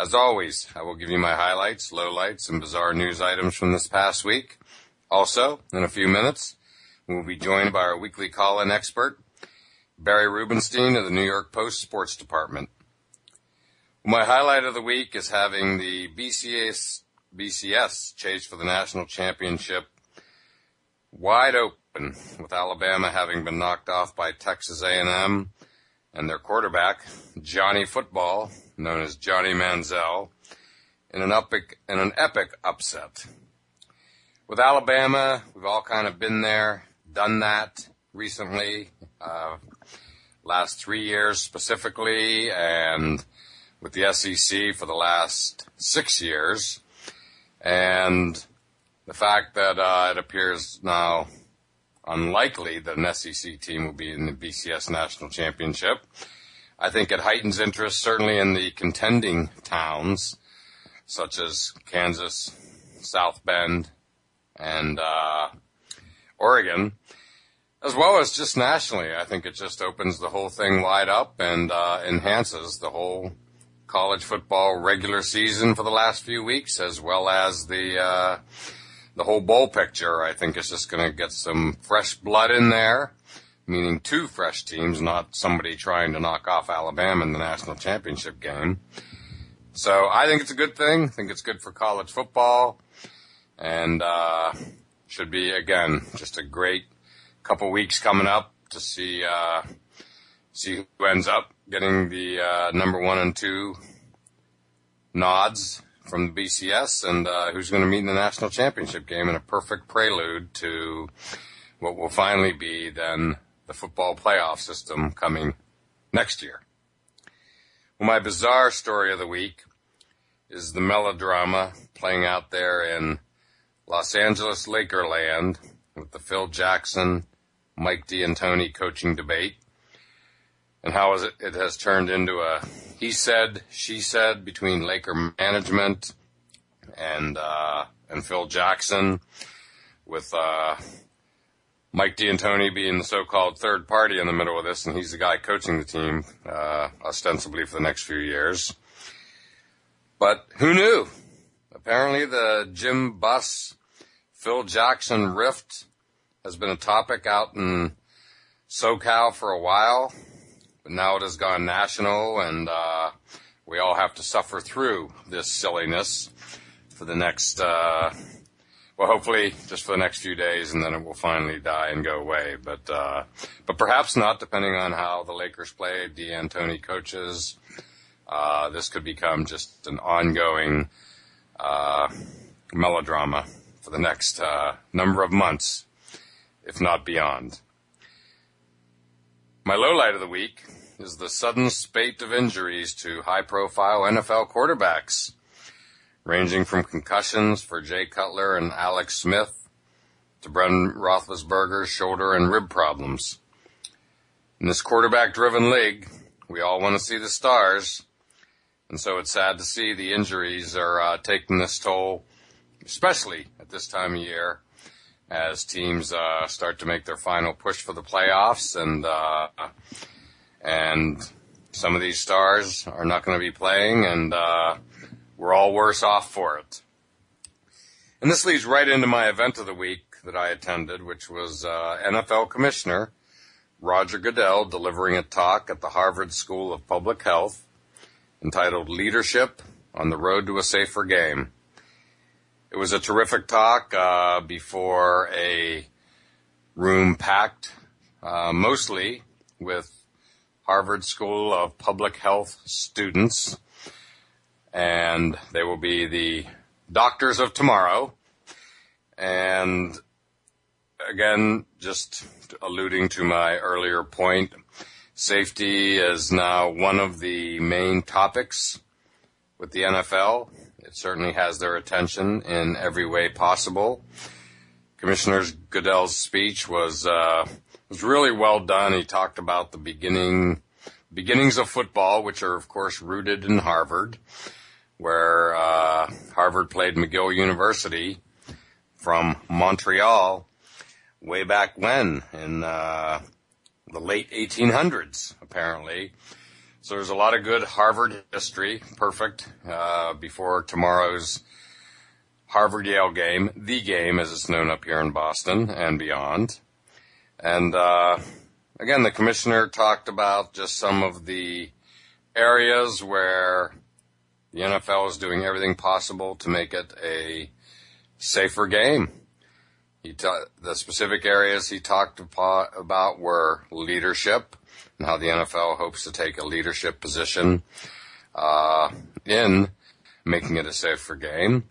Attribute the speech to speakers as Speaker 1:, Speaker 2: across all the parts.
Speaker 1: As always, I will give you my highlights, lowlights, and bizarre news items from this past week. Also, in a few minutes, we will be joined by our weekly call-in expert, Barry Rubenstein of the New York Post Sports Department. My highlight of the week is having the BCS, BCS chase for the national championship wide open, with Alabama having been knocked off by Texas A&M and their quarterback, Johnny Football, known as Johnny Manziel, in an epic, in an epic upset. With Alabama, we've all kind of been there, done that recently, uh, last three years specifically, and with the SEC for the last six years. And the fact that uh, it appears now unlikely that an SEC team will be in the BCS National Championship I think it heightens interest certainly in the contending towns such as Kansas, South Bend, and uh, Oregon, as well as just nationally. I think it just opens the whole thing wide up and uh, enhances the whole college football regular season for the last few weeks, as well as the uh, the whole bowl picture. I think it's just going to get some fresh blood in there meaning two fresh teams, not somebody trying to knock off Alabama in the national championship game. So I think it's a good thing. I think it's good for college football and, uh, should be again, just a great couple weeks coming up to see, uh, see who ends up getting the, uh, number one and two nods from the BCS and, uh, who's going to meet in the national championship game in a perfect prelude to what will finally be then the football playoff system coming next year. Well, my bizarre story of the week is the melodrama playing out there in Los Angeles Lakerland with the Phil Jackson, Mike D'Antoni coaching debate and how it, it has turned into a he said, she said between Laker management and, uh, and Phil Jackson with, uh, Mike D'Antoni being the so-called third party in the middle of this, and he's the guy coaching the team, uh, ostensibly for the next few years. But who knew? Apparently the Jim Buss, Phil Jackson rift has been a topic out in SoCal for a while, but now it has gone national and, uh, we all have to suffer through this silliness for the next, uh, well, hopefully just for the next few days, and then it will finally die and go away. But uh, but perhaps not, depending on how the Lakers play. D'Antoni coaches. Uh, this could become just an ongoing uh, melodrama for the next uh, number of months, if not beyond. My low light of the week is the sudden spate of injuries to high-profile NFL quarterbacks. Ranging from concussions for Jay Cutler and Alex Smith to Ben Roethlisberger's shoulder and rib problems. In this quarterback driven league, we all want to see the stars. And so it's sad to see the injuries are uh, taking this toll, especially at this time of year as teams uh, start to make their final push for the playoffs and uh, and some of these stars are not going to be playing and uh, we're all worse off for it. And this leads right into my event of the week that I attended, which was uh, NFL Commissioner Roger Goodell delivering a talk at the Harvard School of Public Health entitled Leadership on the Road to a Safer Game. It was a terrific talk uh, before a room packed uh, mostly with Harvard School of Public Health students, and they will be the doctors of tomorrow. And again, just alluding to my earlier point, safety is now one of the main topics with the NFL. It certainly has their attention in every way possible. Commissioner Goodell's speech was uh, was really well done. He talked about the beginning beginnings of football, which are of course rooted in Harvard, where uh, Harvard played McGill University from Montreal way back when in uh, the late 1800s, apparently. So there's a lot of good Harvard history, perfect, uh, before tomorrow's Harvard Yale game, the game as it's known up here in Boston and beyond. And, uh, again, the commissioner talked about just some of the areas where the NFL is doing everything possible to make it a safer game. He ta- the specific areas he talked about were leadership and how the NFL hopes to take a leadership position uh, in making it a safer game.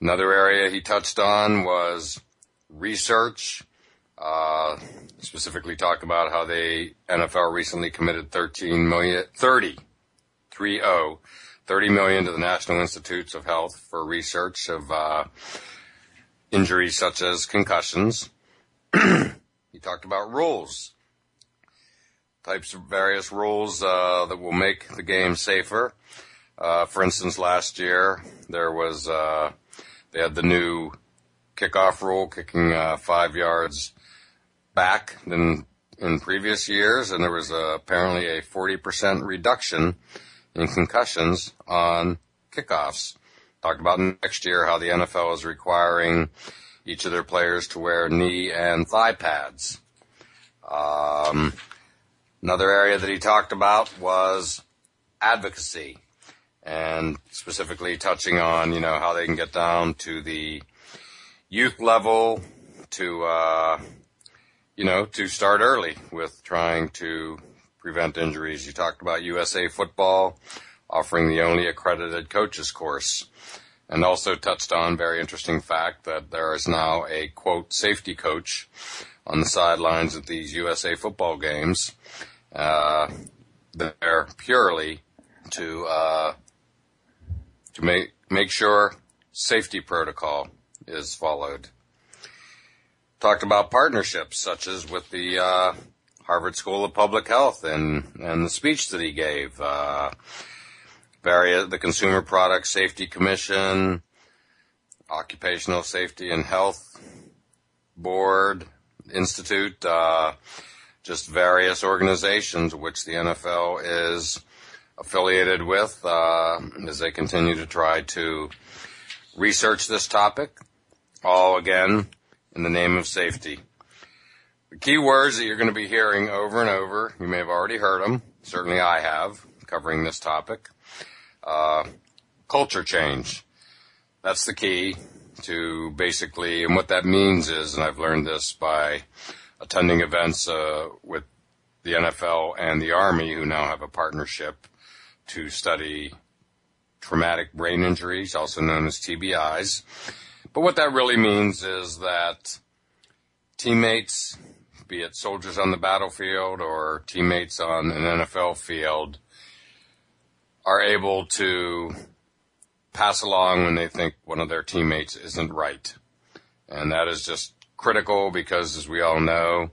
Speaker 1: Another area he touched on was research. Uh, specifically talked about how the NFL recently committed 13 million, 30, 30, 30 million to the National Institutes of Health for research of, uh, injuries such as concussions. he talked about rules, types of various rules uh, that will make the game safer. Uh, for instance, last year there was uh, they had the new kickoff rule, kicking uh, five yards back than in previous years, and there was apparently a 40% reduction in concussions on kickoffs talked about next year how the NFL is requiring each of their players to wear knee and thigh pads. Um, another area that he talked about was advocacy and specifically touching on, you know, how they can get down to the youth level to, uh, you know, to start early with trying to prevent injuries. You talked about USA football offering the only accredited coaches course and also touched on very interesting fact that there is now a quote safety coach on the sidelines at these USA football games. Uh, they're purely to uh, to make make sure safety protocol is followed. Talked about partnerships such as with the uh, Harvard School of Public Health and and the speech that he gave. Uh, various, the Consumer Product Safety Commission, Occupational Safety and Health Board, Institute, uh, just various organizations which the NFL is affiliated with uh, as they continue to try to research this topic, all again in the name of safety. The key words that you're going to be hearing over and over, you may have already heard them, certainly I have, covering this topic, uh, culture change. That's the key to basically, and what that means is, and I've learned this by attending events uh, with the NFL and the Army, who now have a partnership to study traumatic brain injuries, also known as TBIs. But what that really means is that teammates, be it soldiers on the battlefield or teammates on an NFL field, are able to pass along when they think one of their teammates isn't right. And that is just critical because as we all know,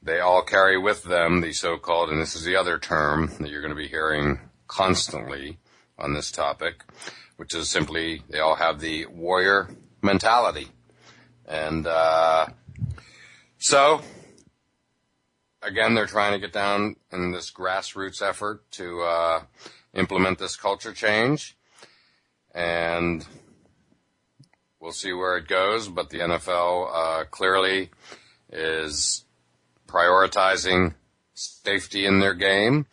Speaker 1: they all carry with them the so-called, and this is the other term that you're going to be hearing constantly on this topic, which is simply they all have the warrior mentality. And, uh, so again, they're trying to get down in this grassroots effort to, uh, implement this culture change. And we'll see where it goes, but the NFL, uh, clearly is prioritizing safety in their game.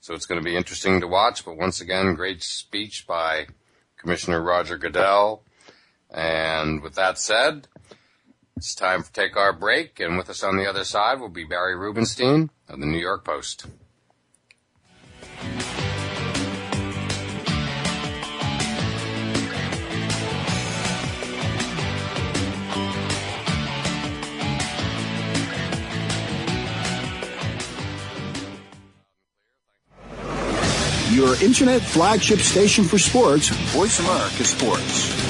Speaker 1: So it's going to be interesting to watch. But once again, great speech by Commissioner Roger Goodell. And with that said, it's time to take our break. And with us on the other side will be Barry Rubenstein of the New York Post.
Speaker 2: Your internet flagship station for sports, Voice America Sports.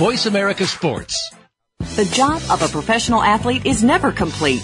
Speaker 3: Voice America Sports.
Speaker 4: The job of a professional athlete is never complete.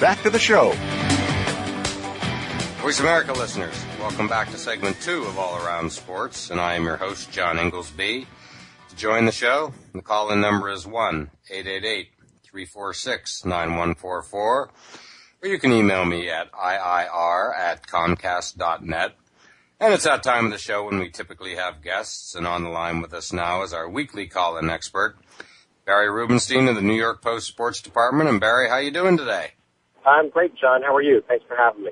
Speaker 5: back to the show.
Speaker 1: Voice America listeners, welcome back to segment two of All Around Sports, and I am your host, John Ingoldsby. To join the show, the call-in number is 1-888-346-9144, or you can email me at IIR at Comcast.net. And it's that time of the show when we typically have guests, and on the line with us now is our weekly call-in expert, Barry Rubenstein of the New York Post Sports Department. And Barry, how you doing today?
Speaker 6: I'm great, John. How are you? Thanks for having me.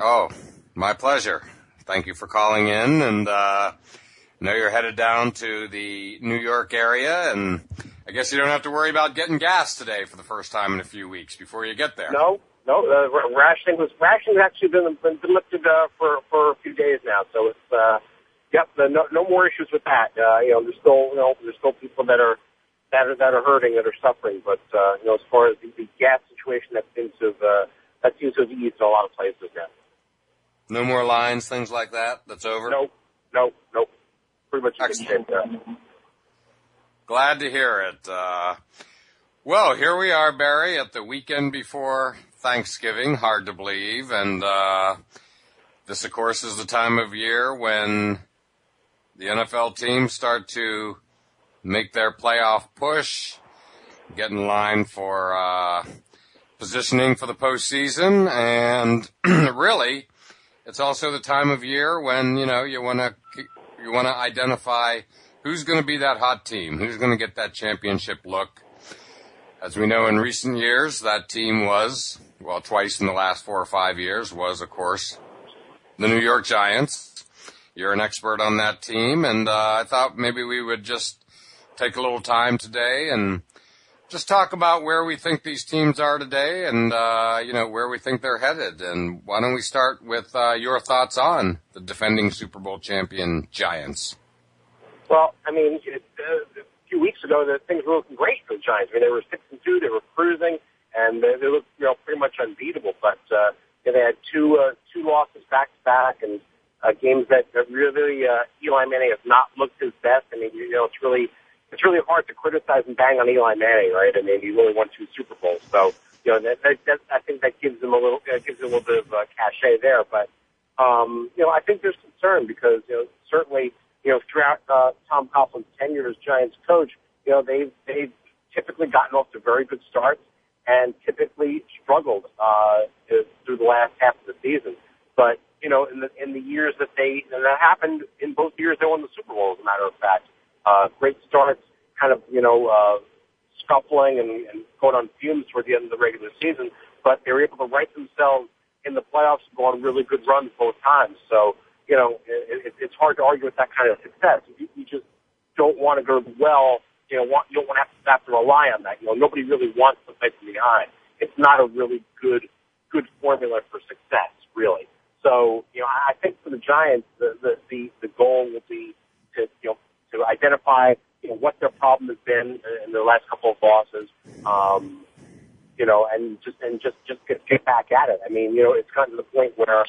Speaker 1: Oh, my pleasure. Thank you for calling in, and uh, I know you're headed down to the New York area, and I guess you don't have to worry about getting gas today for the first time in a few weeks before you get there.
Speaker 6: No, no. Uh, r- rationing was rationing's actually been been, been lifted uh, for for a few days now, so it's uh, yep. The, no, no more issues with that. Uh, you know, there's still you know there's still people that are that are that are hurting that are suffering, but uh, you know as far as the, the gas situation, that seems to have uh, that seems to have eased in a lot of places now.
Speaker 1: No more lines, things like that. That's over.
Speaker 6: Nope, nope, nope. Pretty much in
Speaker 1: Excellent.
Speaker 6: shape.
Speaker 1: Glad to hear it. Uh, well, here we are, Barry, at the weekend before Thanksgiving. Hard to believe, and uh, this, of course, is the time of year when the NFL teams start to make their playoff push, get in line for uh, positioning for the postseason, and really, it's also the time of year when, you know, you want to, you want to identify who's going to be that hot team, who's going to get that championship look. As we know in recent years, that team was, well, twice in the last four or five years was, of course, the New York Giants. You're an expert on that team, and uh, I thought maybe we would just take a little time today and just talk about where we think these teams are today and, uh, you know, where we think they're headed. And why don't we start with uh, your thoughts on the defending Super Bowl champion Giants?
Speaker 6: Well, I mean, it, uh, a few weeks ago, the things were looking great for the Giants. I mean, they were six and two, they were cruising, and they, they looked, you know, pretty much unbeatable. But uh, you they had two uh, two losses back to back, and uh, games that, that really uh, Eli Manning has not looked his best. I mean, you know, it's really it's really hard to criticize and bang on Eli Manning, right? I mean, he really won two Super Bowls, so you know that, that, that I think that gives him a little uh, gives him a little bit of uh, cachet there. But um, you know, I think there's concern because you know certainly you know throughout uh, Tom Coughlin's tenure as Giants coach, you know they've they've typically gotten off to very good starts and typically struggled uh, through the last half of the season. But you know, in the in the years that they and that happened in both years they won the Super Bowl, as a matter of fact uh, great starts, kind of, you know, uh, scuffling and, and going on fumes toward the end of the regular season, but they were able to right themselves in the playoffs and go on really good runs both times. So, you know, it, it, it's hard to argue with that kind of success. You, you just don't want to go well. You know, want, you don't want to have to have to rely on that. You know, nobody really wants to play from behind. It's not a really good good formula for success, really. So, you know, I think for the Giants, the the the, the goal will be identify you know, what their problem has been in their last couple of losses. Um, you know, and just and just just get, get back at it. I mean, you know, it's gotten to the point where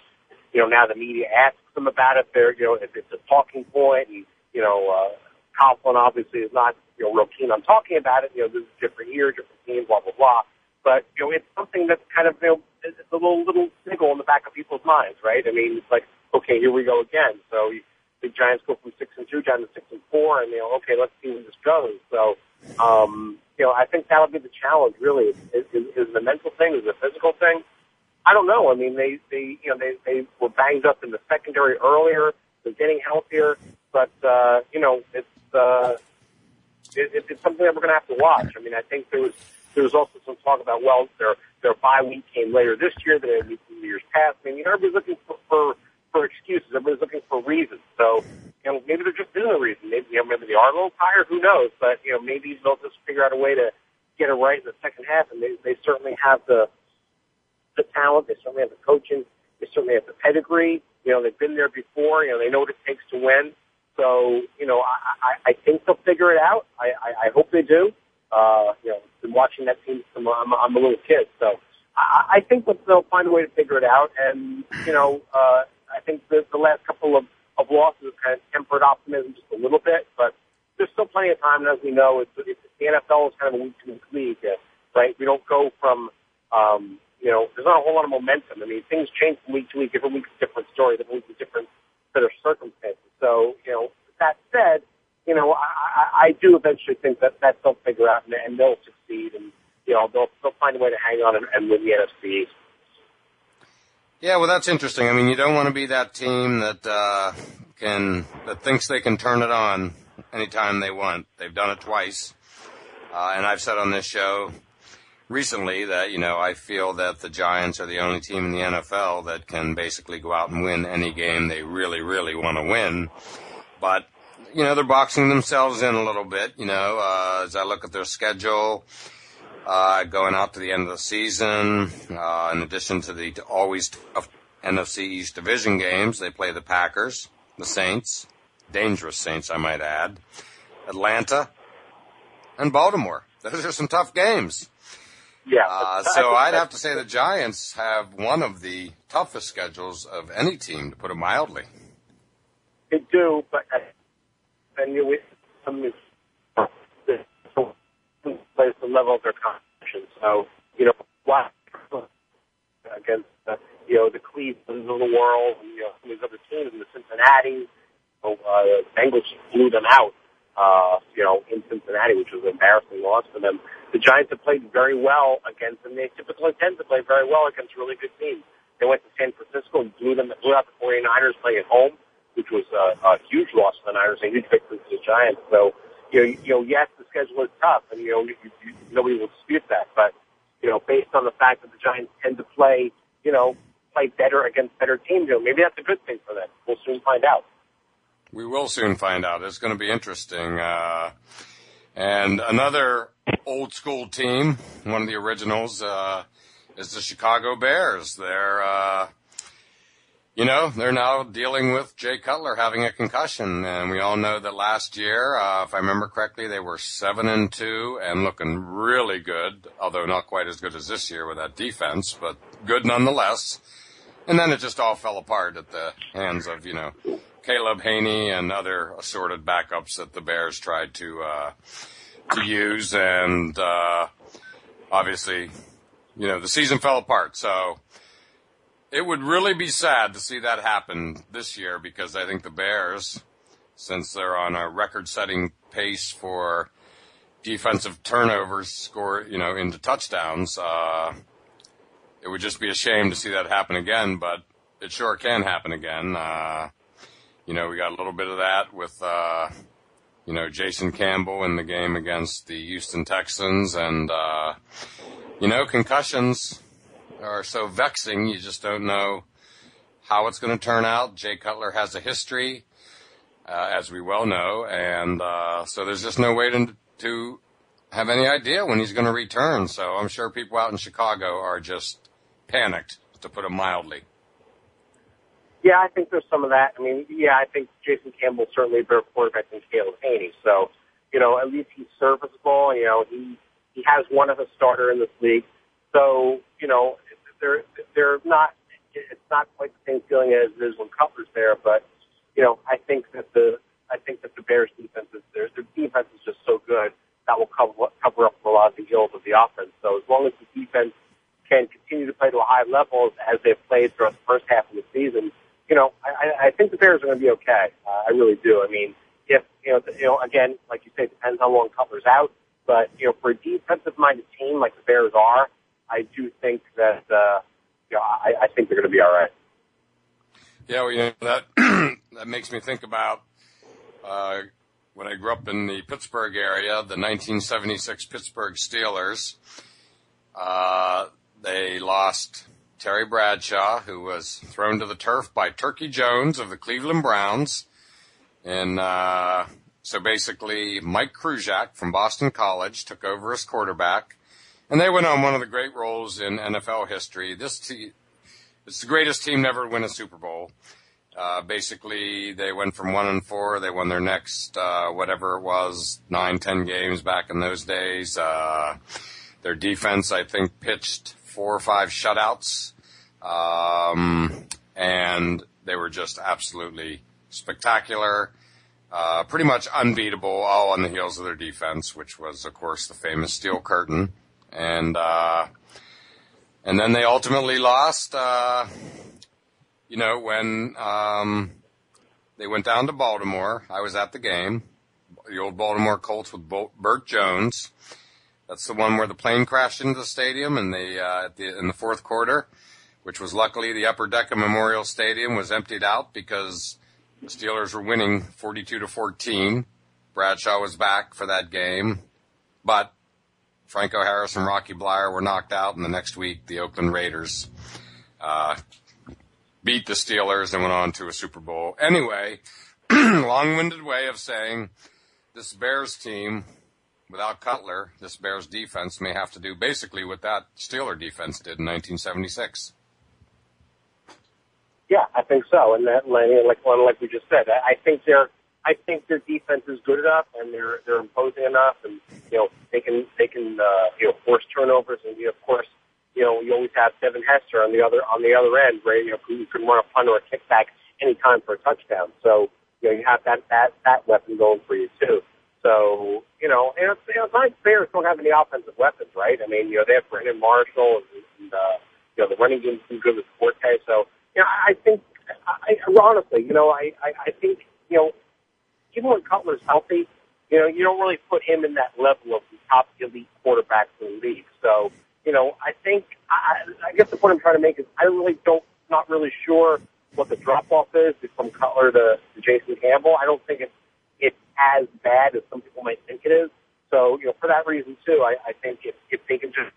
Speaker 6: you know now the media asks them about it. They're you know if it's a talking point, and you know, uh, Coughlin obviously is not you know real keen on talking about it. You know, this is different year, different team, blah blah blah. But you know, it's something that's kind of you know it's a little little niggle in the back of people's minds, right? I mean, it's like okay, here we go again. So you, the Giants go from six and two down to six and four, and you know, okay, let's see where this goes. So, um, you know, I think that'll be the challenge. Really, is, is, is it a mental thing? Is it a physical thing? I don't know. I mean, they they you know they they were banged up in the secondary earlier. They're getting healthier, but uh, you know, it's uh, it, it's something that we're going to have to watch. I mean, I think there was there was also some talk about well, their their bye week came later this year than it in years past. I mean, you know, everybody's looking for, for for excuses. Everybody's looking for reasons. So, you know, maybe there just isn't a reason. Maybe, you know, maybe they are a little tired. Who knows? But, you know, maybe they'll just figure out a way to get it right in the second half. And they, they certainly have the, the talent. They certainly have the coaching. They certainly have the pedigree. You know, they've been there before. You know, they know what it takes to win. So, you know, I, I, I think they'll figure it out. I, I, I hope they do. Uh, you know, been watching that team from I'm, I'm a little kid, so I, I think they'll find a way to figure it out. And you know, uh, I think the, the last couple of, of losses have kind of tempered optimism just a little bit, but there's still plenty of time. And as we know, it's, it's, the NFL is kind of a week to week league, right? We don't go from, um, you know, there's not a whole lot of momentum. I mean, things change from week to week. Every week's a different story. Every week's a different set of circumstances. So, you know, that said, you know, I, I, I do eventually think that that they'll figure out and, and they'll succeed and, you know, they'll, they'll find a way to hang on and, and win the NFC East.
Speaker 1: Yeah, well, that's interesting. I mean, you don't want to be that team that uh, can that thinks they can turn it on anytime they want. They've done it twice, uh, and I've said on this show recently that you know I feel that the Giants are the only team in the NFL that can basically go out and win any game they really, really want to win. But you know, they're boxing themselves in a little bit. You know, uh, as I look at their schedule uh, going out to the end of the season. Uh, in addition to the always tough NFC East division games, they play the Packers, the Saints, dangerous Saints, I might add, Atlanta, and Baltimore. Those are some tough games.
Speaker 6: Yeah.
Speaker 1: Uh, so I'd have to say the Giants have one of the toughest schedules of any team, to put it mildly.
Speaker 6: They do, but and you, with some plays the level of their competition. So, you know, why against the, you know, the Clevelands of the world and, you know, some of these other teams in the Cincinnati, you know, uh, Bengals blew them out, uh, you know, in Cincinnati, which was an embarrassing loss for them. The Giants have played very well against them. They typically tend to play very well against really good teams. They went to San Francisco and blew them, blew out the 49ers playing at home, which was a, a huge loss for the Niners, a huge victory for the Giants. So, you know, you know, yes, the schedule is tough, and you know, you, you, nobody will dispute that. But you know, based on the fact that the Giants tend to play, you know, play better against better teams, you know, maybe that's a good thing for them. We'll soon find out.
Speaker 1: We will soon find out. It's going to be interesting. Uh, and another old school team, one of the originals, uh, is the Chicago Bears. They're, uh, you know, they're now dealing with Jay Cutler having a concussion, and we all know that last year, uh, if I remember correctly, they were seven and two and looking really good, although not quite as good as this year with that defense, but good nonetheless. And then it just all fell apart at the hands of, you know, Caleb Hanie and other assorted backups that the Bears tried to, uh, to use. And, uh, obviously, you know, the season fell apart. So it would really be sad to see that happen this year because I think the Bears, since they're on a record setting pace for defensive turnovers score, you know, into touchdowns, uh, it would just be a shame to see that happen again, but it sure can happen again. Uh, you know, we got a little bit of that with, uh, you know, Jason Campbell in the game against the Houston Texans and, uh, you know, concussions are so vexing. You just don't know how it's going to turn out. Jay Cutler has a history, uh, as we well know, and, uh, so there's just no way to, to have any idea when he's going to return. So I'm sure people out in Chicago are just panicked, to put it mildly.
Speaker 6: Yeah, I think there's some of that. I mean, yeah, I think Jason Campbell certainly a better quarterback than Caleb Hanie. So, you know, at least he's serviceable. You know, he he has one of a starter in this league. So, you know, they're they're not. It's not quite the same feeling as it is when Cutler's there, but you know, I think that the I think that the Bears defense is their their defense is just so good that will cover cover up a lot of the ills of the offense. So as long as the defense can continue to play to a high level as they've played throughout the first half of the season, you know, I, I think the Bears are going to be okay. Uh, I really do. I mean, if you know, the, you know, again, like you say, it depends how long Cutler's out. But you know, for a defensive-minded team like the Bears are, I do think that uh, you know, I, I think they're going to be all right.
Speaker 1: Yeah, well, you know that that makes me think about uh, when I grew up in the Pittsburgh area, the 1976 Pittsburgh Steelers. Uh, they lost Terry Bradshaw, who was thrown to the turf by Turkey Jones of the Cleveland Browns. And uh, so basically, Mike Kruczek from Boston College took over as quarterback. And they went on one of the great roles in NFL history. This team, it's the greatest team never win a Super Bowl. Uh, basically, they went from one and four. They won their next, uh, whatever it was, nine, ten games back in those days. Uh, their defense, I think, pitched four or five shutouts. Um, and they were just absolutely spectacular. Uh, pretty much unbeatable, all on the heels of their defense, which was, of course, the famous steel curtain. And, uh, and then they ultimately lost, uh, you know, when, um, they went down to Baltimore. I was at the game, the old Baltimore Colts with Bert Jones. That's the one where the plane crashed into the stadium in the, uh, the, in the fourth quarter, which was luckily the Upper deck of Memorial Stadium was emptied out because the Steelers were winning 42 to 14. Bradshaw was back for that game, but Franco Harris and Rocky Bleier were knocked out, and the next week the Oakland Raiders uh, beat the Steelers and went on to a Super Bowl. Anyway, long-winded way of saying this Bears team without Cutler, this Bears defense may have to do basically what that Steeler defense did in 1976.
Speaker 6: Yeah, I think so. And that, like, like we just said, I think they're, I think their defense is good enough and they're, they're imposing enough and, you know, they can, they can, uh, you know, force turnovers and, you of course, you know, you always have Devin Hester on the other, on the other end, where, you know, you can run a punt or a kickback anytime for a touchdown. So, you know, you have that, that, that weapon going for you too. So, you know, and it's, you know, it's not Bears don't have any offensive weapons, right? I mean, you know, they have Brandon Marshall and, and uh, you know, the running game's been good with Forte. So, you know, I think, I, honestly, you know, I, I, I think, you know, even when Cutler's healthy, you know, you don't really put him in that level of the top elite quarterbacks in the league. So, you know, I think, I, I guess the point I'm trying to make is I really don't not really sure what the drop off is from Cutler to, to Jason Campbell. I don't think it's it's as bad as some people might think it is. So, you know, for that reason too, I, I think if, if they can just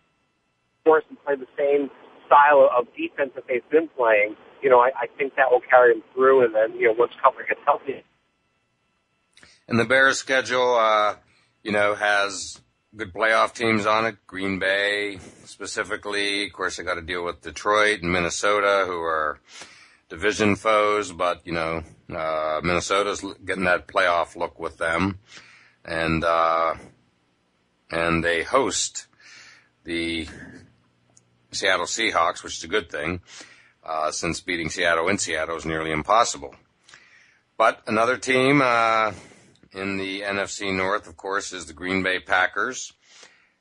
Speaker 6: force and play the same style of defense that they've been playing, you know, I, I think that will carry them through. And then, you know, once Cutler gets healthy.
Speaker 1: And the Bears schedule, uh, you know, has good playoff teams on it. Green Bay specifically. Of course, they got to deal with Detroit and Minnesota, who are division foes, but you know, uh, Minnesota's getting that playoff look with them, and uh, and they host the Seattle Seahawks, which is a good thing, uh, since beating Seattle in Seattle is nearly impossible. But another team uh, in the NFC North, of course, is the Green Bay Packers.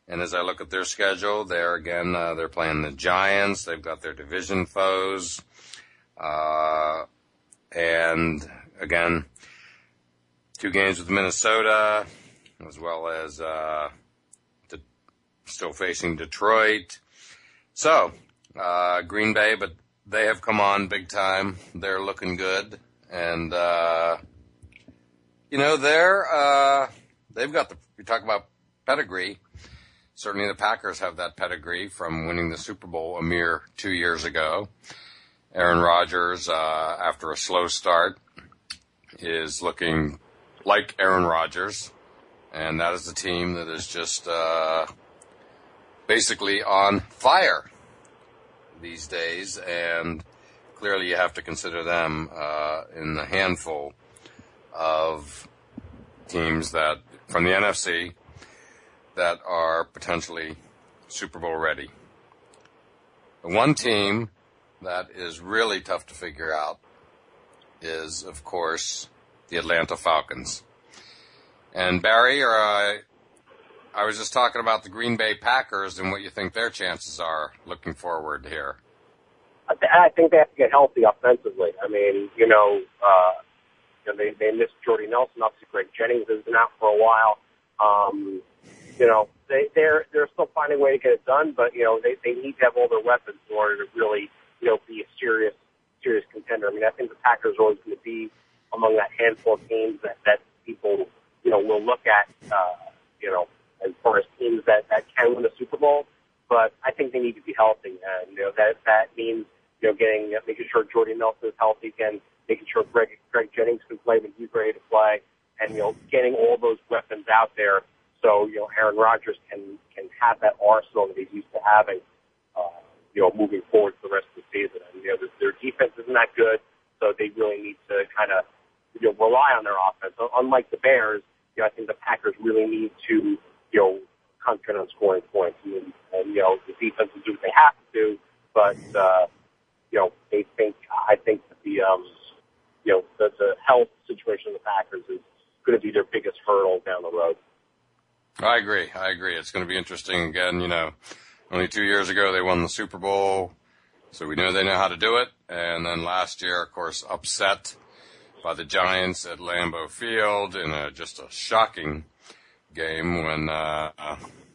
Speaker 1: And as I look at their schedule, there again, uh, they're playing the Giants. They've got their division foes. Uh, and again, two games with Minnesota, as well as, uh, still facing Detroit. So, uh, Green Bay, but they have come on big time. They're looking good. And, uh, you know, they're, uh, they've got the, you talk about pedigree. Certainly the Packers have that pedigree from winning the Super Bowl a mere two years ago. Aaron Rodgers, uh, after a slow start, is looking like Aaron Rodgers, and that is a team that is just uh, basically on fire these days. And clearly, you have to consider them uh, in the handful of teams that from the NFC that are potentially Super Bowl ready. The one team that is really tough to figure out is, of course, the Atlanta Falcons. And Barry, or I, I was just talking about the Green Bay Packers and what you think their chances are looking forward here.
Speaker 6: I, th- I think they have to get healthy offensively. I mean, you know, uh, you know they they missed Jordy Nelson. Obviously, Greg Jennings has been out for a while. Um, you know, they they're they're still finding a way to get it done, but you know they they need to have all their weapons in order to really you know, be a serious, serious contender. I mean, I think the Packers are always going to be among that handful of teams that, that people, you know, will look at, uh, you know, as far as teams that, that can win the Super Bowl. But I think they need to be healthy. And, you know, that, that means, you know, getting, making sure Jordy Nelson is healthy again, making sure Greg, Greg Jennings can play when he's ready to play, and, you know, getting all those weapons out there so, you know, Aaron Rodgers can, can have that arsenal that he's used to having you know, moving forward for the rest of the season. And, you know, their, defense isn't that good, so they really need to kind of, you know, rely on their offense. Unlike the Bears, you know, I think the Packers really need to, you know, concentrate on scoring points. And, and you know, the defense will do what they have to do, but, uh, you know, they think, I think that the, um, you know, the, the health situation of the Packers is going to be their biggest hurdle down the road.
Speaker 1: I agree. I agree. It's going to be interesting again, you know, only two years ago, they won the Super Bowl, so we know they know how to do it. And then last year, of course, upset by the Giants at Lambeau Field in a, just a shocking game when, uh,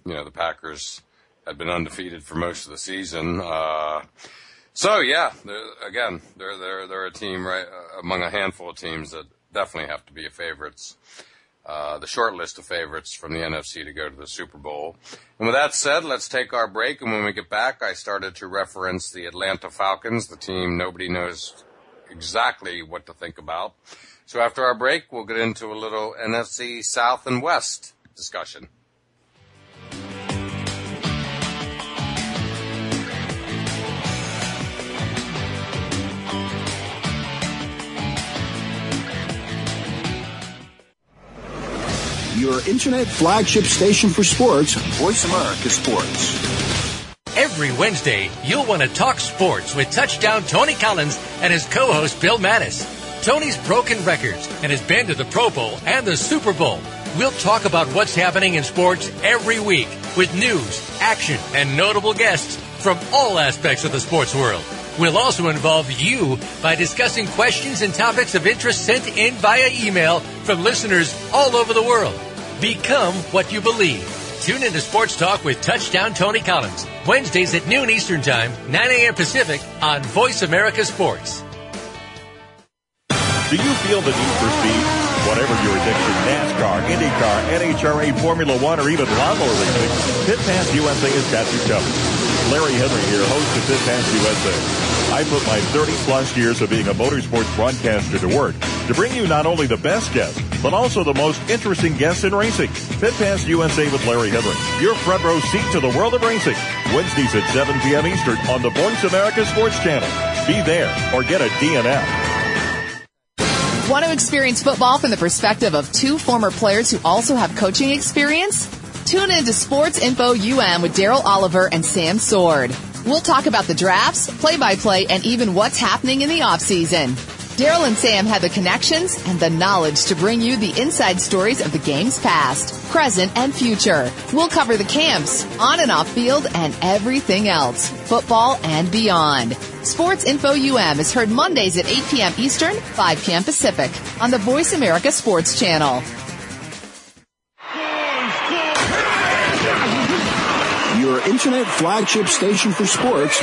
Speaker 1: you know, the Packers had been undefeated for most of the season. Uh, so yeah, they're, again, they're, they're, they're a team right uh, among a handful of teams that definitely have to be favorites. Uh, the short list of favorites from the NFC to go to the Super Bowl. And with that said, let's take our break. And when we get back, I started to reference the Atlanta Falcons, the team nobody knows exactly what to think about. So after our break, we'll get into a little NFC South and West discussion.
Speaker 2: Your internet flagship station for sports, Voice America Sports.
Speaker 3: Every Wednesday, you'll want to talk sports with touchdown Tony Collins and his co-host Bill Mattis. Tony's broken records and has been to the Pro Bowl and the Super Bowl. We'll talk about what's happening in sports every week with news, action, and notable guests from all aspects of the sports world. We'll also involve you by discussing questions and topics of interest sent in via email from listeners all over the world. Become what you believe. Tune into Sports Talk with Touchdown Tony Collins, Wednesdays at noon Eastern Time, 9 a.m. Pacific on Voice America Sports.
Speaker 7: Do you feel the need for speed? Whatever your addiction, NASCAR, IndyCar, NHRA, Formula One, or even lawnmower racing, Pit Pass USA has got you covered. Larry Henry here, host of Pit Pass USA. I put my 30 plus years of being a motorsports broadcaster to work to bring you not only the best guests, but also the most interesting guests in racing. Pit Pass USA with Larry Henry, your front row seat to the world of racing. Wednesdays at 7 p.m. Eastern on the Voice America Sports Channel. Be there or get a DNF.
Speaker 8: Want to experience football from the perspective of two former players who also have coaching experience? Tune in to Sports Info UM with Daryl Oliver and Sam Sword. We'll talk about the drafts, play-by-play, and even what's happening in the offseason. Daryl and Sam have the connections and the knowledge to bring you the inside stories of the game's past, present, and future. We'll cover the camps, on and off field, and everything else, football and beyond. Sports Info UM is heard Mondays at 8 p.m. Eastern, 5 p.m. Pacific on the Voice America Sports Channel.
Speaker 2: your internet flagship station for sports.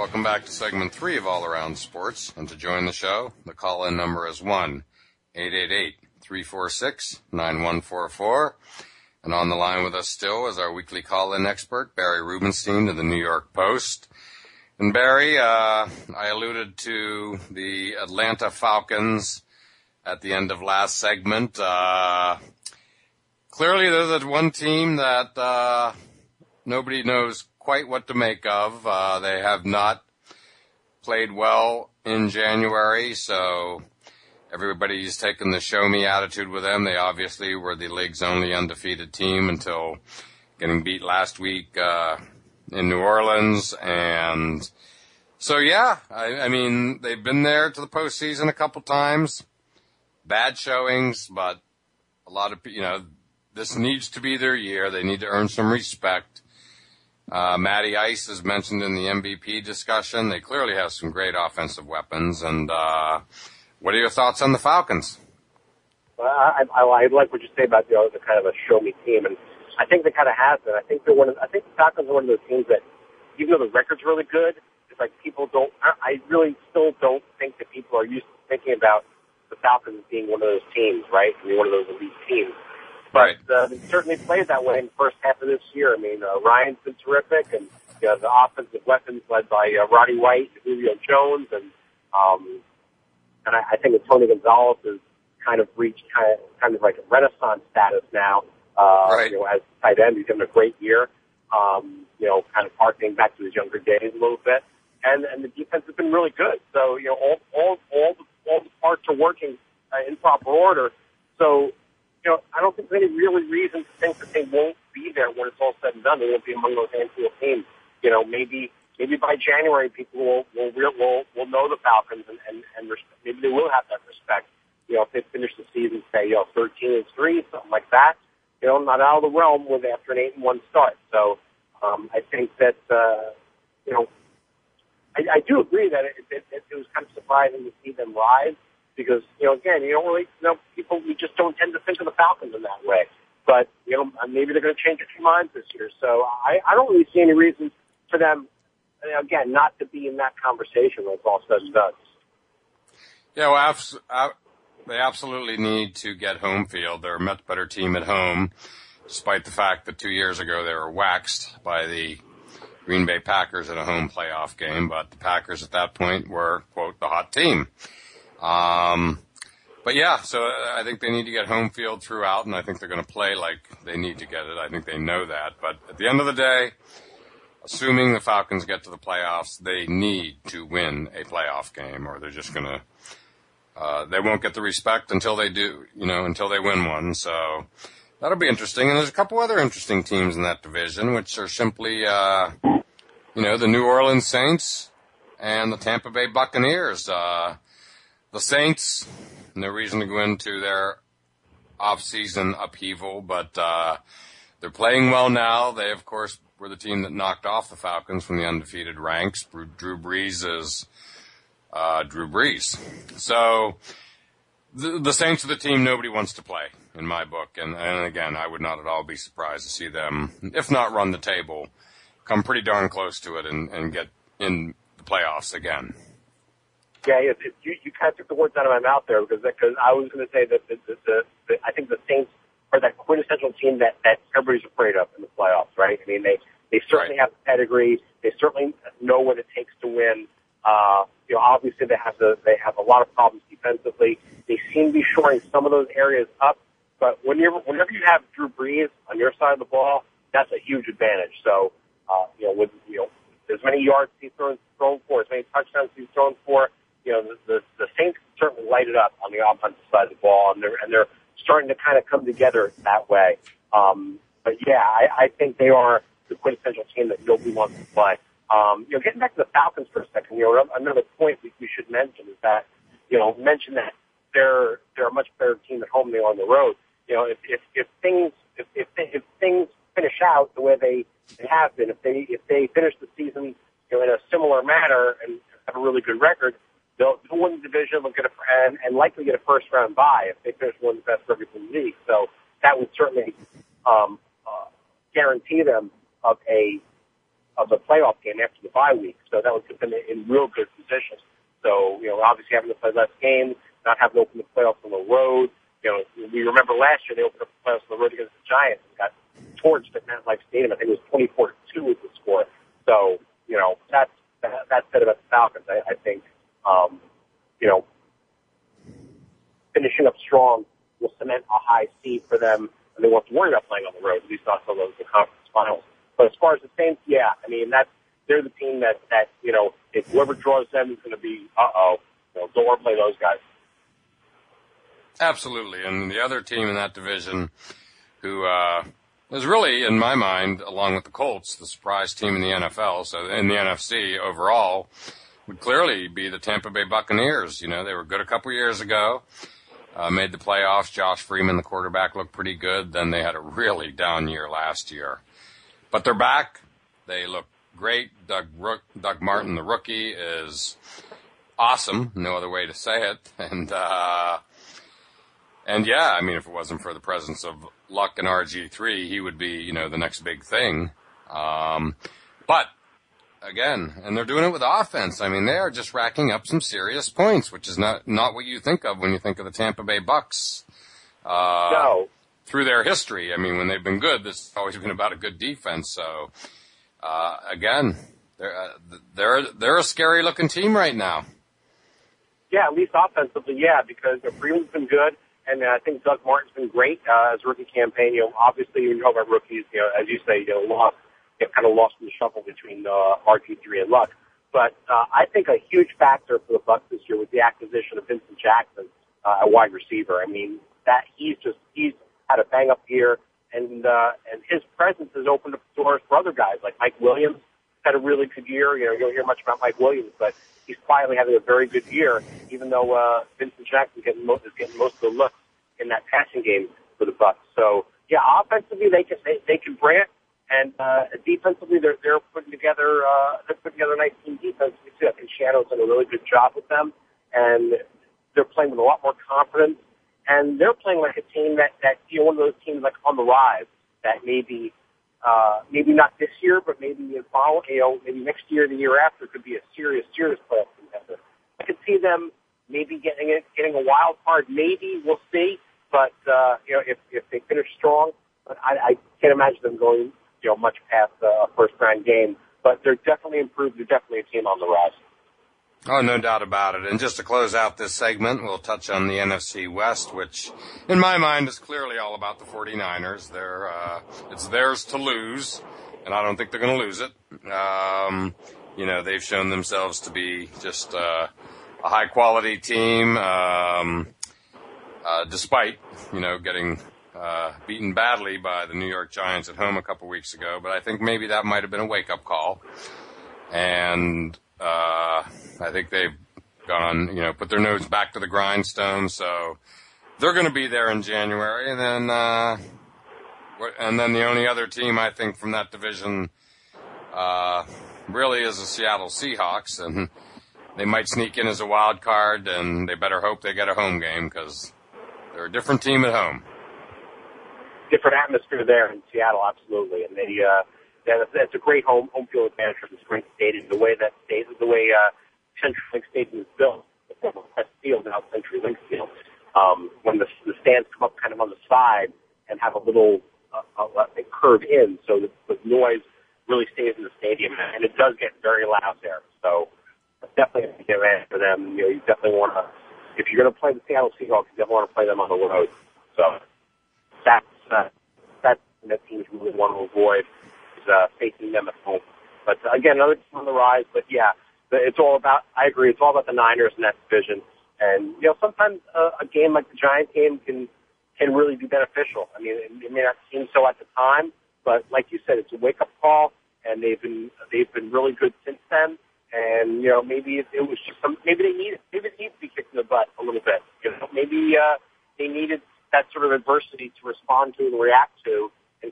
Speaker 1: welcome back to segment three of All Around Sports. And to join the show, the call in number is 1 888 346 9144. And on the line with us still is our weekly call in expert, Barry Rubenstein of the New York Post. And Barry, uh, I alluded to the Atlanta Falcons at the end of last segment. Uh, clearly they're the one team that uh, nobody knows quite what to make of. Uh, they have not played well in January, so everybody's taken the show me attitude with them. They obviously were the league's only undefeated team until getting beat last week uh, in New Orleans, and so yeah, I, I mean they've been there to the postseason a couple times. Bad showings, but a lot of you know this needs to be their year. They need to earn some respect. Uh, Matty Ice is mentioned in the MVP discussion. They clearly have some great offensive weapons. And uh, what are your thoughts on the Falcons?
Speaker 6: Well, I, I, I like what you say about you know, the kind of a show me team, and I think they kind of have been. I think they're one. Of, I think the Falcons are one of those teams that, even though the record's really good, it's like people don't. I, I really still don't think that people are used to thinking about the Falcons being one of those teams, right? I mean, one of those elite teams. But right. uh, they certainly played that way in the first half of this year. I mean, uh, Ryan's been terrific, and you know, the offensive weapons led by uh, Roddy White, Julio Jones, and um, and I, I think that Tony Gonzalez has kind of reached kind of kind of like a renaissance status now. Uh, right. You know, as tight end, he's having a great year. Um, you know, kind of harkening back to his younger days a little bit, and and the defense has been really good. So you know, all all all the all the parts are working uh, in proper order. So you know, I don't think there's any really reason to think that they won't be there when it's all said and done. They won't be among those handful of teams. You know, maybe maybe by January people will will will will know the Falcons and and, and respect, maybe they will have that respect. You know, if they finish the season, say you know 13 and three, something like that. You know, not out of the realm with after an eight and one start. So um, I think that uh, you know I, I do agree that it, it, it, it was kind of surprising to see them rise because you know again you don't really you know people we just don't tend to think of the Falcons in that way. But you know uh, maybe they're going to change a few minds this year. So I, I don't really see any reason for them uh, again not to be in that conversation when all said done.
Speaker 1: Yeah, well, abs- uh, they absolutely need to get home field. They're a much better team at home, despite the fact that two years ago they were waxed by the Green Bay Packers in a home playoff game. But the Packers at that point were, quote, the hot team. Um, but yeah, so I think they need to get home field throughout, and I think they're going to play like they need to get it. I think they know that. But at the end of the day, assuming the Falcons get to the playoffs, they need to win a playoff game, or they're just going to. Uh, they won't get the respect until they do, you know, until they win one. So That'll be interesting. And there's a couple other interesting teams in that division, which are simply, uh, you know, the New Orleans Saints and the Tampa Bay Buccaneers. Uh, the Saints, no reason to go into their off-season upheaval, but, uh, they're playing well now. They, of course, were the team that knocked off the Falcons from the undefeated ranks. Drew Brees is, uh, Drew Brees. So, the, the Saints are the team nobody wants to play in my book. And, and again, I would not at all be surprised to see them, if not run the table, come pretty darn close to it and, and get in the playoffs again.
Speaker 6: Yeah, it, it, you, you kind of took the words out of my mouth there because because I was going to say that the, the, the, the I think the Saints are that quintessential team that that everybody's afraid of in the playoffs, right? I mean, they they certainly right. have the pedigree. They certainly know what it takes to win. Uh, you know, obviously they have the they have a lot of problems defensively. They seem to be shoring some of those areas up, but whenever whenever you have Drew Brees on your side of the ball, that's a huge advantage. So, uh, you know, with you know as many yards he's thrown, thrown for, as many touchdowns he's thrown for, you know, the, the, the Saints certainly light it up on the offensive side of the ball, and they're and they're starting to kind of come together that way. Um, but yeah, I, I think they are the quintessential team that nobody wants to play. Um, you know, getting back to the Falcons for a second, you know, another point we, we should mention is that, you know, mention that they're they're a much better team at home than on the road. You know, if if, if things if, if if things finish out the way they, they have been, if they if they finish the season you know in a similar manner and have a really good record, they'll, they'll win the division, they'll get a and, and likely get a first round bye if they finish one of the best records in the league. So that would certainly um, uh, guarantee them of a of a playoff game after the bye week. So that would put them in real good position. So you know, obviously having to play less games not having to open the playoffs on the road. You know, we remember last year they opened up the playoffs on the road against the Giants and got torched at MetLife Stadium. I think it was 24 2 was the score. So, you know, that's, that, that's said about the Falcons. I, I think, um, you know, finishing up strong will cement a high seed for them, and they won't have to worry about playing on the road, at least not until the, conference finals. But as far as the Saints, yeah, I mean, that's, they're the team that, that, you know, if whoever draws them is going to be, uh-oh, you know, don't want to play those guys.
Speaker 1: Absolutely. And the other team in that division who, uh, is really, in my mind, along with the Colts, the surprise team in the NFL. So in the NFC overall would clearly be the Tampa Bay Buccaneers. You know, they were good a couple years ago, uh, made the playoffs. Josh Freeman, the quarterback, looked pretty good. Then they had a really down year last year, but they're back. They look great. Doug, Rook, Doug Martin, the rookie, is awesome. No other way to say it. And, uh, and yeah, I mean, if it wasn't for the presence of Luck and RG3, he would be, you know, the next big thing. Um, but again, and they're doing it with offense. I mean, they are just racking up some serious points, which is not, not what you think of when you think of the Tampa Bay Bucks.
Speaker 6: Uh, no.
Speaker 1: Through their history. I mean, when they've been good, this has always been about a good defense. So, uh, again, they're, uh, they're, they're a scary looking team right now.
Speaker 6: Yeah, at least offensively, yeah, because their Freeman's been good and I think Doug Martin's been great uh, as rookie campaign. You know, obviously you know about rookies, you know, as you say, you know, lost, know, kind of lost in the shuffle between uh, RG3 and Luck. But uh, I think a huge factor for the Bucks this year was the acquisition of Vincent Jackson, uh, a wide receiver. I mean, that he's just he's had a bang up year, and uh, and his presence has opened up doors for other guys like Mike Williams had a really good year. You know, you don't hear much about Mike Williams, but he's quietly having a very good year, even though uh, Vincent Jackson getting most, is getting most of the looks in that passing game for the Bucks. So yeah, offensively they can they, they can brand, and uh, defensively they're they're putting together uh, they're putting together a nice team defense. I think Schiano's done a really good job with them, and they're playing with a lot more confidence. And they're playing like a team that that you know one of those teams like on the rise that maybe uh, maybe not this year, but maybe in follow, you know, maybe next year, the year after, could be a serious, serious playoff contender. I could see them maybe getting it, getting a wild card. Maybe we'll see. But uh, you know, if if they finish strong, but I, I can't imagine them going you know much past a first round game. But they're definitely improved. They're definitely a team on the rise.
Speaker 1: Oh, no doubt about it. And just to close out this segment, we'll touch on the NFC West, which in my mind is clearly all about the 49ers. They're, uh, it's theirs to lose, and I don't think they're going to lose it. Um, you know, they've shown themselves to be just, uh, a high quality team, um, uh, despite, you know, getting, uh, beaten badly by the New York Giants at home a couple weeks ago, but I think maybe that might have been a wake up call. And uh, I think they've gone, you know, put their nose back to the grindstone. So they're going to be there in January, and then uh, and then the only other team I think from that division uh, really is the Seattle Seahawks, and they might sneak in as a wild card, and they better hope they get a home game because they're a different team at home.
Speaker 6: Different atmosphere there in Seattle, absolutely, and they. Uh, that's a great home home field advantage for this great stadium. The way that stadium, the way uh, CenturyLink Stadium is built, the Qwest Field now CenturyLink Field. Um, when the, the stands come up kind of on the side and have a little uh, uh, they curve in, so the, the noise really stays in the stadium, and it does get very loud there. So definitely a big advantage for them. You know, you definitely want to, if you're going to play the Seattle Seahawks, you definitely want to play them on the road. So that's uh, that's that teams really want to avoid is uh, facing them at home. But uh, again, another team on the rise. But yeah, it's all about. I agree. It's all about the Niners in that division. And you know, sometimes uh, a game like the Giants game can can really be beneficial. I mean, it, it may not seem so at the time, but like you said, it's a wake up call, and they've been they've been really good since then. And you know, maybe it, it was just some. Maybe they need maybe they need to be kicked in the butt a little bit. You know, maybe uh, they needed that sort of adversity to respond to and react to,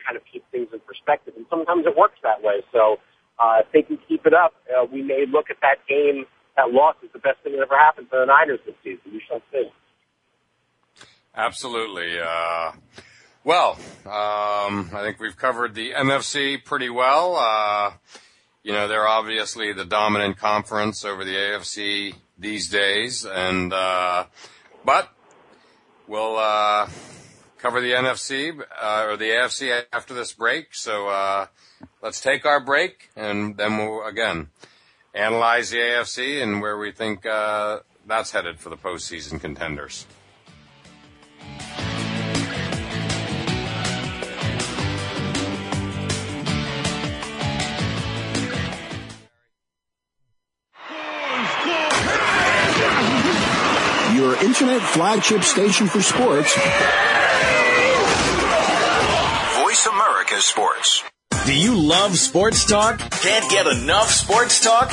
Speaker 6: kind of keep things in perspective. And sometimes it works that way. So uh, if they can keep it up, uh, we may look at that game, that loss as the best thing that ever happened to the Niners this season. We shall see.
Speaker 1: Absolutely. Uh, well, um, I think we've covered the NFC pretty well. Uh, you know, they're obviously the dominant conference over the AFC these days, and uh, but we'll uh, cover the NFC uh, or the AFC after this break. So uh, let's take our break, and then we'll again analyze the AFC and where we think uh, that's headed for the postseason contenders.
Speaker 2: Your internet flagship station for sports.
Speaker 9: Sports.
Speaker 10: Do you love sports talk? Can't get enough sports talk?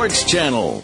Speaker 10: Channel.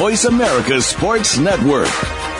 Speaker 10: Voice America Sports Network.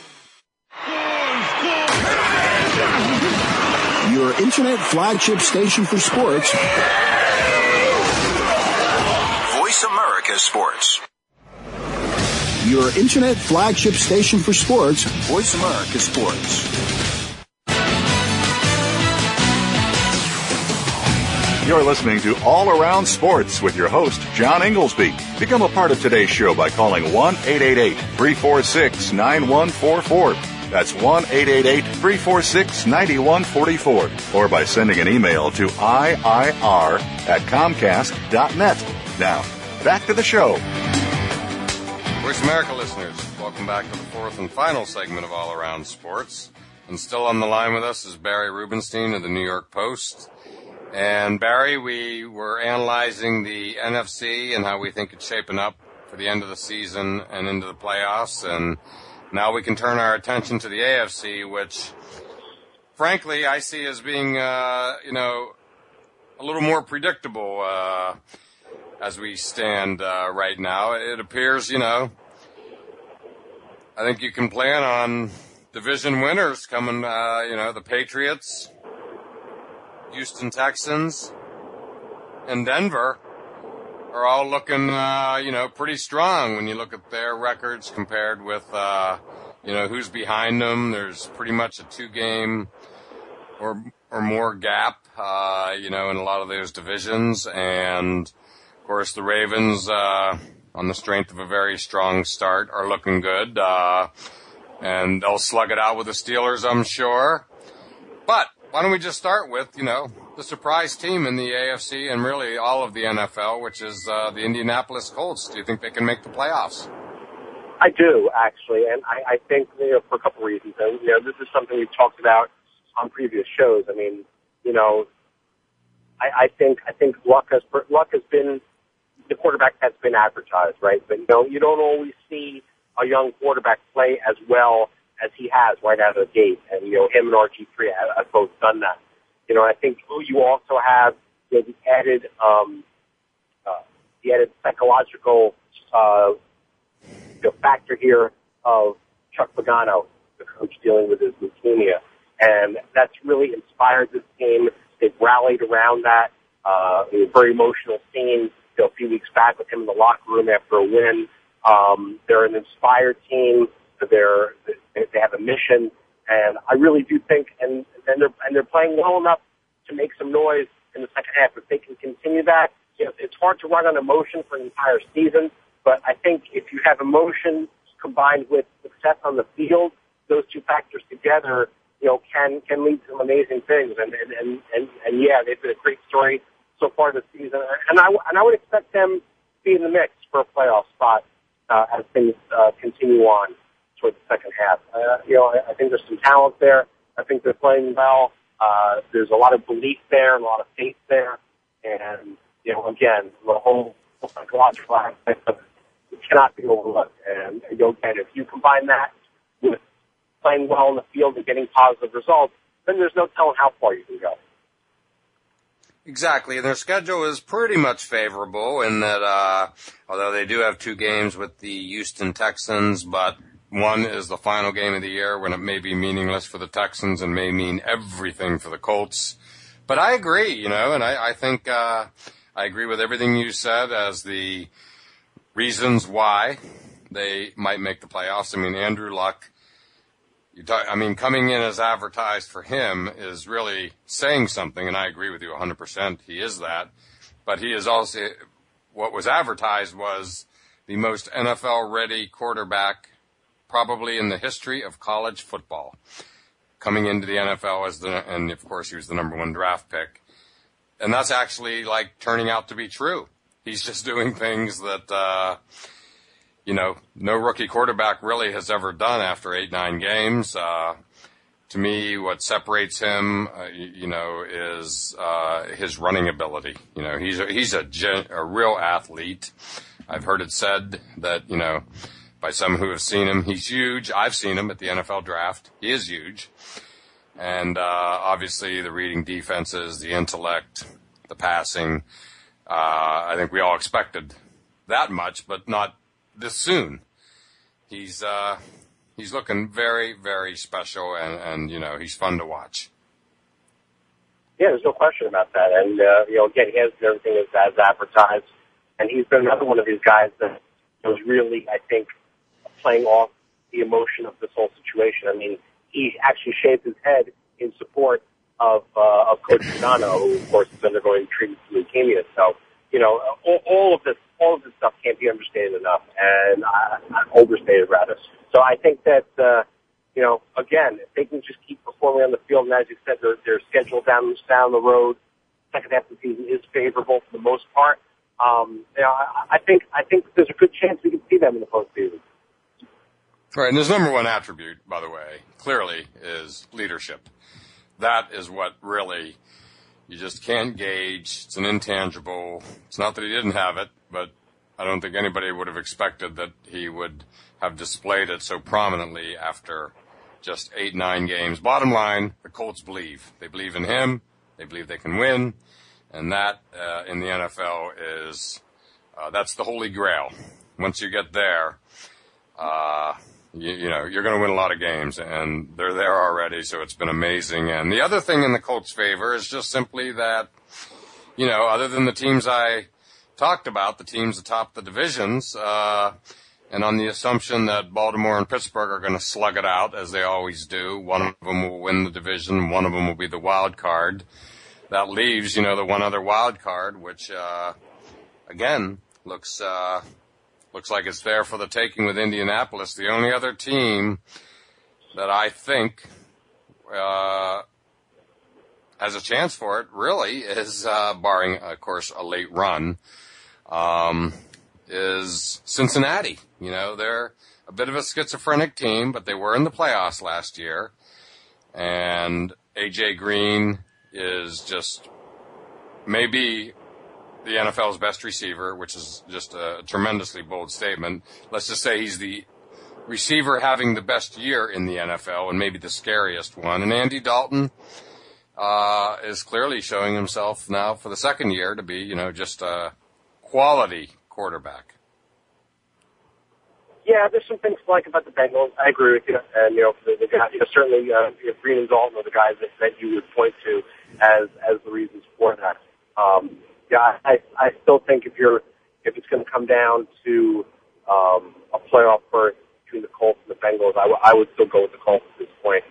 Speaker 2: Internet flagship station for sports.
Speaker 9: Voice America Sports.
Speaker 2: Your internet flagship station for sports.
Speaker 11: Voice America Sports.
Speaker 5: You're listening to All Around Sports with your host, John Ingoldsby. Become a part of today's show by calling 1-888-346-9144. That's 1-888-346-9144. Or by sending an email to IIR at Comcast.net. Now, back to the show.
Speaker 1: Voice America listeners, welcome back to the fourth and final segment of All Around Sports. And still on the line with us is Barry Rubenstein of the New York Post. And Barry, we were analyzing the NFC and how we think it's shaping up for the end of the season and into the playoffs. And now we can turn our attention to the AFC, which frankly I see as being, uh, you know, a little more predictable, uh, as we stand, uh, right now. It appears, you know, I think you can plan on division winners coming, uh, you know, the Patriots, Houston Texans, and Denver are all looking, uh, you know, pretty strong when you look at their records compared with, uh, you know, who's behind them. There's pretty much a two game or, or more gap, uh, you know, in a lot of those divisions. And of course the Ravens, uh, on the strength of a very strong start are looking good. Uh, and they'll slug it out with the Steelers, I'm sure. But why don't we just start with, you know, the surprise team in the AFC and really all of the NFL, which is uh, the Indianapolis Colts. Do you think they can make the playoffs?
Speaker 6: I do actually, and I, I think you know for a couple reasons. And you know, this is something we've talked about on previous shows. I mean, you know, I, I think I think luck has luck has been the quarterback has been advertised, right? But you know, you don't always see a young quarterback play as well as he has right out of the gate. And, you know, him and RG3 have, have both done that. You know, I think you also have you know, the added, um, uh, the added psychological, uh, you factor here of Chuck Pagano, the coach dealing with his leukemia. And that's really inspired this team. They've rallied around that. Uh, a very emotional scene you know, a few weeks back with him in the locker room after a win. Um, they're an inspired team. They're, they have a mission, and I really do think, and, and they're and they're playing well enough to make some noise in the second half. If they can continue that, you know, it's hard to run on emotion for an entire season, but I think if you have emotion combined with success on the field, those two factors together, you know, can can lead to some amazing things. And and and and, and yeah, they've been a great story so far this season, and I and I would expect them to be in the mix for a playoff spot uh, as things uh, continue on toward the second half. Uh, you know, I, I think there's some talent there. I think they're playing well. Uh, there's a lot of belief there, a lot of faith there, and you know, again, the whole psychological aspect it cannot be overlooked. And you know, again, if you combine that with playing well in the field and getting positive results, then there's no telling how far you can go.
Speaker 1: Exactly. Their schedule is pretty much favorable in that, uh, although they do have two games with the Houston Texans, but one is the final game of the year when it may be meaningless for the Texans and may mean everything for the Colts. But I agree, you know, and I, I think, uh, I agree with everything you said as the reasons why they might make the playoffs. I mean, Andrew Luck, you talk, I mean, coming in as advertised for him is really saying something, and I agree with you 100%. He is that. But he is also, what was advertised was the most NFL ready quarterback probably in the history of college football. Coming into the NFL as the, and of course he was the number one draft pick. And that's actually like turning out to be true. He's just doing things that, uh, you know, no rookie quarterback really has ever done after eight, nine games. Uh, to me, what separates him, uh, you, know, is uh, his running ability. You know, he's a, he's a, gen- a real athlete. I've heard it said that you know by some who have seen him. He's huge. I've seen him at the NFL draft. He is huge. And, uh, obviously the reading defenses, the intellect, the passing, uh, I think we all expected that much, but not this soon. He's, uh, he's looking very, very special and, and, you know, he's fun to watch.
Speaker 6: Yeah, there's no question about that. And, uh, you know, again, he has everything as, as advertised. And he's been another one of these guys that was really, I think, playing off the emotion of this whole situation. I mean, he actually shaved his head in support of uh, of Coach Pagano, who of course is undergoing treatment for leukemia. So, you know, all, all of this all of this stuff can't be understated enough, and uh, overstated rather. So I think that uh, you know, again, if they can just keep performing on the field, and as you said, their, their schedule down down the road, second half of the season is favorable for the most part. Um, you know, I, I think I think there's a good chance we can see them in the postseason.
Speaker 1: Right, and his number one attribute, by the way, clearly is leadership. That is what really you just can't gauge. It's an intangible. It's not that he didn't have it, but I don't think anybody would have expected that he would have displayed it so prominently after just eight, nine games. Bottom line, the Colts believe. They believe in him. They believe they can win. And that, uh, in the NFL is, uh, that's the holy grail. Once you get there, uh, you, you, know, you're going to win a lot of games and they're there already. So it's been amazing. And the other thing in the Colts favor is just simply that, you know, other than the teams I talked about, the teams atop the divisions, uh, and on the assumption that Baltimore and Pittsburgh are going to slug it out as they always do, one of them will win the division, one of them will be the wild card. That leaves, you know, the one other wild card, which, uh, again, looks, uh, looks like it's there for the taking with Indianapolis. The only other team that I think, uh, has a chance for it really is, uh, barring, of course, a late run, um, is Cincinnati. You know, they're a bit of a schizophrenic team, but they were in the playoffs last year. And AJ Green is just maybe the NFL's best receiver, which is just a tremendously bold statement. Let's just say he's the receiver having the best year in the NFL and maybe the scariest one. And Andy Dalton, uh, is clearly showing himself now for the second year to be, you know, just a quality quarterback.
Speaker 6: Yeah, there's some things to like about the Bengals. I agree with you, and you know, the, the guy, you know, certainly uh, Green and Dalton are the guys that, that you would point to as as the reasons for that. Um, yeah, I I still think if you're if it's going to come down to um, a playoff berth between the Colts and the Bengals, I, w- I would still go with the Colts at this point,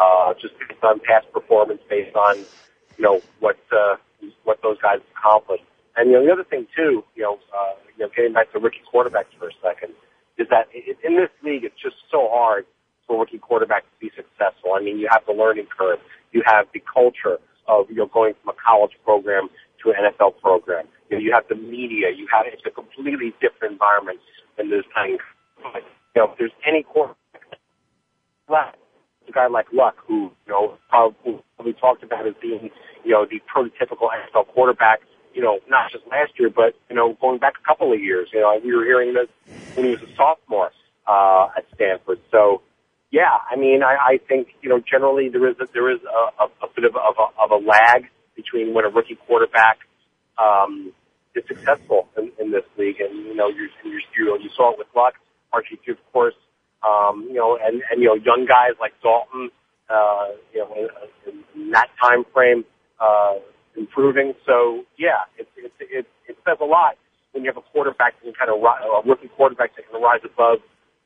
Speaker 6: uh, just based on past performance, based on you know what uh, what those guys accomplished. And you know, the other thing too, you know, uh, you know, getting back to rookie quarterbacks for a second, is that in this league, it's just so hard for rookie quarterbacks to be successful. I mean, you have the learning curve, you have the culture of you know going from a college program to an NFL program. You know, you have the media, you have it's a completely different environment than this time. But, you know, if there's any quarterback a guy like Luck, who you know probably talked about as being you know the prototypical NFL quarterback you know, not just last year, but, you know, going back a couple of years. You know, we were hearing this when he was a sophomore uh, at Stanford. So, yeah, I mean, I, I think, you know, generally there is a, there is a, a, a bit of of, a, of a lag between when a rookie quarterback um, is successful in, in this league. And, you know, you, you, you, you saw it with Luck, Archie, of course, um, you know, and, and, you know, young guys like Dalton, uh, you know, in, in that time frame, uh, improving. So yeah, it, it, it, it says a lot when you have a quarterback that can kind of a rookie quarterback that can rise above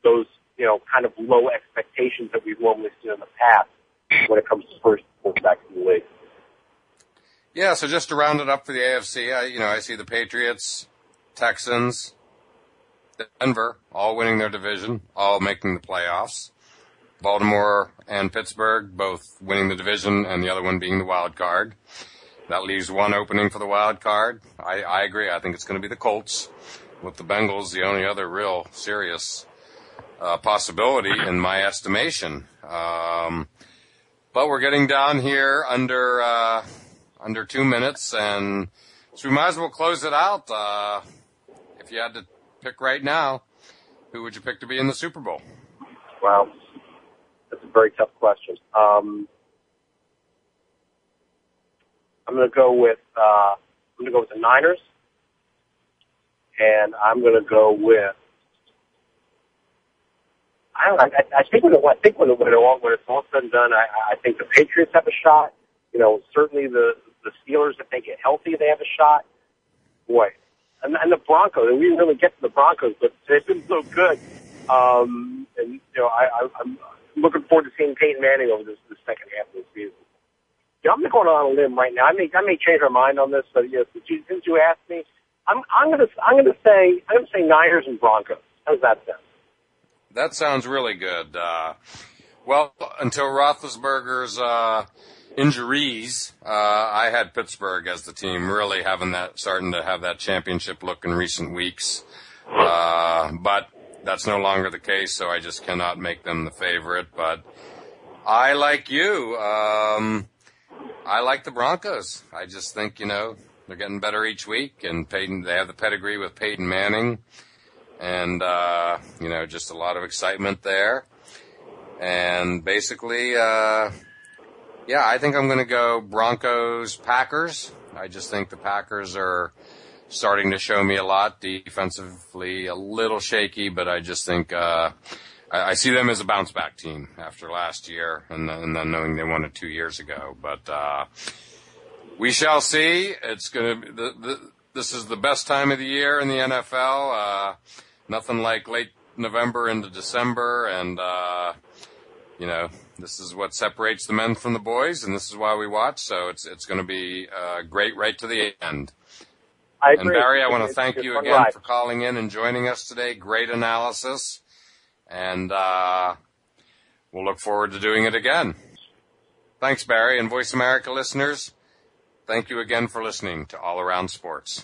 Speaker 6: those you know kind of low expectations that we've normally seen in the past when it comes to first quarterbacks in the league.
Speaker 1: Yeah, so just to round it up for the AFC, I, you know, I see the Patriots, Texans, Denver, all winning their division, all making the playoffs. Baltimore and Pittsburgh both winning the division and the other one being the wild card. That leaves one opening for the wild card. I, I agree. I think it's going to be the Colts. With the Bengals, the only other real serious uh, possibility in my estimation. Um, but we're getting down here under uh, under two minutes, and so we might as well close it out. Uh, if you had to pick right now, who would you pick to be in the Super Bowl?
Speaker 6: Well, that's a very tough question. Um, I'm going to go with uh, I'm going to go with the Niners, and I'm going to go with. I don't. I, I think when it, I think when it, when, it all, when it's all said and done, I, I think the Patriots have a shot. You know, certainly the the Steelers, if they get healthy, they have a shot. Boy, and, and the Broncos. And we didn't really get to the Broncos, but they've been so good. Um, and you know, I, I, I'm looking forward to seeing Peyton Manning over this the second half of the season. Yeah, I'm going on a limb right now. I may I may change my mind on this, but yes, you, since you asked me, I'm I'm gonna I'm gonna say I'm gonna say Niners and Broncos. How's that sound?
Speaker 1: That sounds really good. Uh, well, until Roethlisberger's uh, injuries, uh, I had Pittsburgh as the team really having that starting to have that championship look in recent weeks. Uh, but that's no longer the case, so I just cannot make them the favorite. But I like you. Um, I like the Broncos. I just think you know they're getting better each week, and Peyton they have the pedigree with Peyton Manning, and uh, you know just a lot of excitement there. And basically, uh, yeah, I think I'm going to go Broncos Packers. I just think the Packers are starting to show me a lot defensively, a little shaky, but I just think uh, I, I, see them as a bounce back team after last year, and, and then knowing they won it two years ago. But uh, we shall see. It's going to the, the, this is the best time of the year in the NFL. Uh, nothing like late November into December, and uh, you know this is what separates the men from the boys, and this is why we watch. So it's it's going to be uh, great right to the end.
Speaker 6: I
Speaker 1: agree. And Barry, I want to thank you again for calling in and joining us today. Great analysis, and uh, we'll look forward to doing it again. Thanks, Barry, and Voice America listeners. Thank you again for listening to All Around Sports.